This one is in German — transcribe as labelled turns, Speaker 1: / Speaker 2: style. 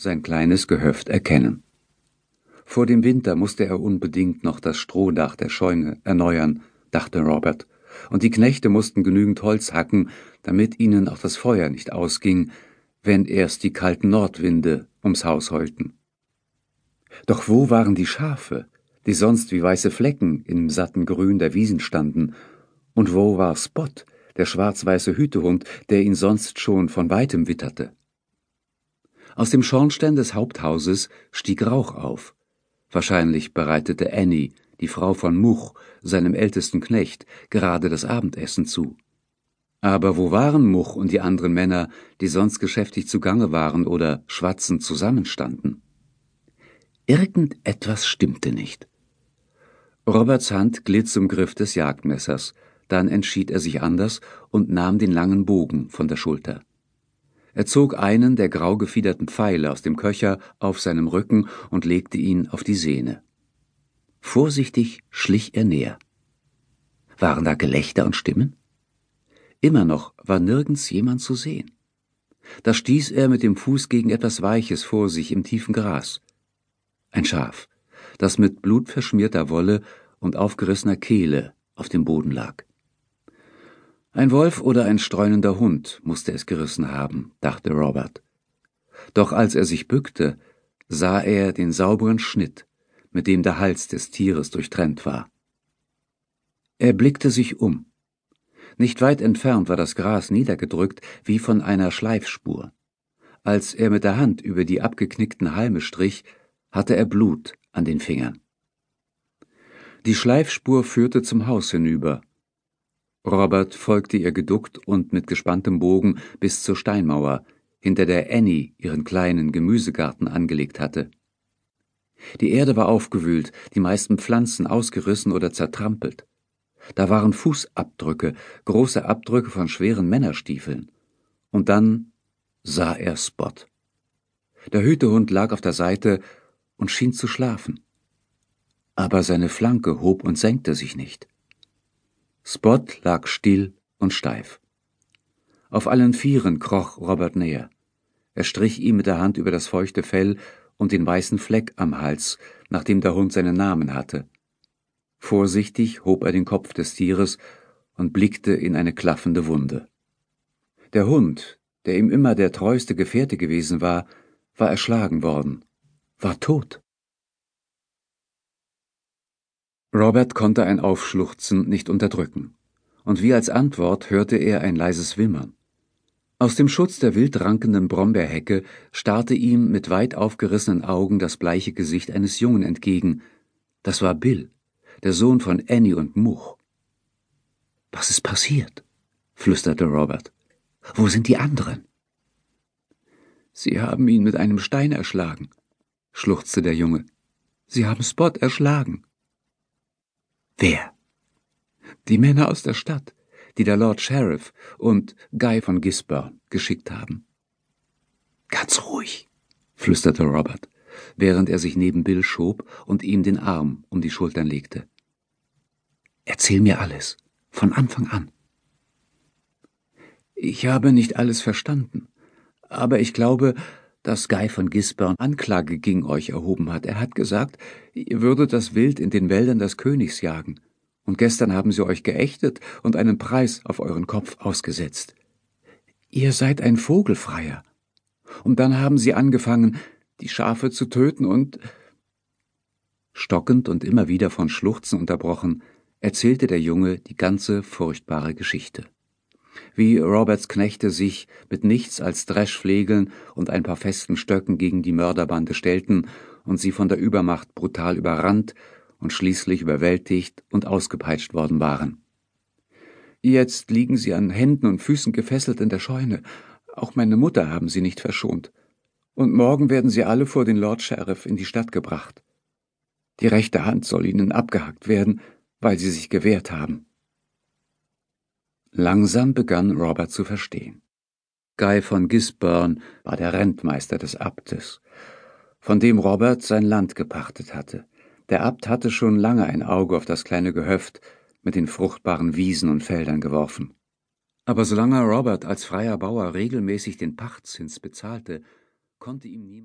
Speaker 1: sein kleines Gehöft erkennen. Vor dem Winter musste er unbedingt noch das Strohdach der Scheune erneuern, dachte Robert, und die Knechte mussten genügend Holz hacken, damit ihnen auch das Feuer nicht ausging, wenn erst die kalten Nordwinde ums Haus heulten. Doch wo waren die Schafe, die sonst wie weiße Flecken im satten Grün der Wiesen standen, und wo war Spot, der schwarz-weiße Hütehund, der ihn sonst schon von weitem witterte? Aus dem Schornstein des Haupthauses stieg Rauch auf. Wahrscheinlich bereitete Annie, die Frau von Much, seinem ältesten Knecht, gerade das Abendessen zu. Aber wo waren Much und die anderen Männer, die sonst geschäftig zugange waren oder schwatzend zusammenstanden? Irgendetwas stimmte nicht. Roberts Hand glitt zum Griff des Jagdmessers, dann entschied er sich anders und nahm den langen Bogen von der Schulter. Er zog einen der grau gefiederten Pfeile aus dem Köcher auf seinem Rücken und legte ihn auf die Sehne. Vorsichtig schlich er näher. Waren da Gelächter und Stimmen? Immer noch war nirgends jemand zu sehen. Da stieß er mit dem Fuß gegen etwas Weiches vor sich im tiefen Gras. Ein Schaf, das mit blutverschmierter Wolle und aufgerissener Kehle auf dem Boden lag. Ein Wolf oder ein streunender Hund musste es gerissen haben, dachte Robert. Doch als er sich bückte, sah er den sauberen Schnitt, mit dem der Hals des Tieres durchtrennt war. Er blickte sich um. Nicht weit entfernt war das Gras niedergedrückt wie von einer Schleifspur. Als er mit der Hand über die abgeknickten Halme strich, hatte er Blut an den Fingern. Die Schleifspur führte zum Haus hinüber. Robert folgte ihr geduckt und mit gespanntem Bogen bis zur Steinmauer, hinter der Annie ihren kleinen Gemüsegarten angelegt hatte. Die Erde war aufgewühlt, die meisten Pflanzen ausgerissen oder zertrampelt. Da waren Fußabdrücke, große Abdrücke von schweren Männerstiefeln. Und dann sah er Spot. Der Hütehund lag auf der Seite und schien zu schlafen. Aber seine Flanke hob und senkte sich nicht. Spot lag still und steif. Auf allen Vieren kroch Robert näher. Er strich ihm mit der Hand über das feuchte Fell und den weißen Fleck am Hals, nachdem der Hund seinen Namen hatte. Vorsichtig hob er den Kopf des Tieres und blickte in eine klaffende Wunde. Der Hund, der ihm immer der treueste Gefährte gewesen war, war erschlagen worden, war tot. Robert konnte ein Aufschluchzen nicht unterdrücken, und wie als Antwort hörte er ein leises Wimmern. Aus dem Schutz der wild rankenden Brombeerhecke starrte ihm mit weit aufgerissenen Augen das bleiche Gesicht eines Jungen entgegen. Das war Bill der Sohn von Annie und Much. Was ist passiert? flüsterte Robert. Wo sind die anderen? Sie haben ihn mit einem Stein erschlagen, schluchzte der Junge. Sie haben Spot erschlagen. Wer? Die Männer aus der Stadt, die der Lord Sheriff und Guy von Gisborne geschickt haben. Ganz ruhig, flüsterte Robert während er sich neben Bill schob und ihm den Arm um die Schultern legte. Erzähl mir alles, von Anfang an. Ich habe nicht alles verstanden, aber ich glaube, dass Guy von Gisborne Anklage gegen euch erhoben hat. Er hat gesagt, ihr würdet das Wild in den Wäldern des Königs jagen, und gestern haben sie euch geächtet und einen Preis auf euren Kopf ausgesetzt. Ihr seid ein Vogelfreier. Und dann haben sie angefangen, die Schafe zu töten und Stockend und immer wieder von Schluchzen unterbrochen, erzählte der Junge die ganze furchtbare Geschichte. Wie Roberts Knechte sich mit nichts als Dreschflegeln und ein paar festen Stöcken gegen die Mörderbande stellten und sie von der Übermacht brutal überrannt und schließlich überwältigt und ausgepeitscht worden waren. Jetzt liegen sie an Händen und Füßen gefesselt in der Scheune. Auch meine Mutter haben sie nicht verschont und morgen werden sie alle vor den Lord Sheriff in die Stadt gebracht. Die rechte Hand soll ihnen abgehackt werden, weil sie sich gewehrt haben. Langsam begann Robert zu verstehen. Guy von Gisborne war der Rentmeister des Abtes, von dem Robert sein Land gepachtet hatte. Der Abt hatte schon lange ein Auge auf das kleine Gehöft mit den fruchtbaren Wiesen und Feldern geworfen. Aber solange Robert als freier Bauer regelmäßig den Pachtzins bezahlte, konnte ihm niemand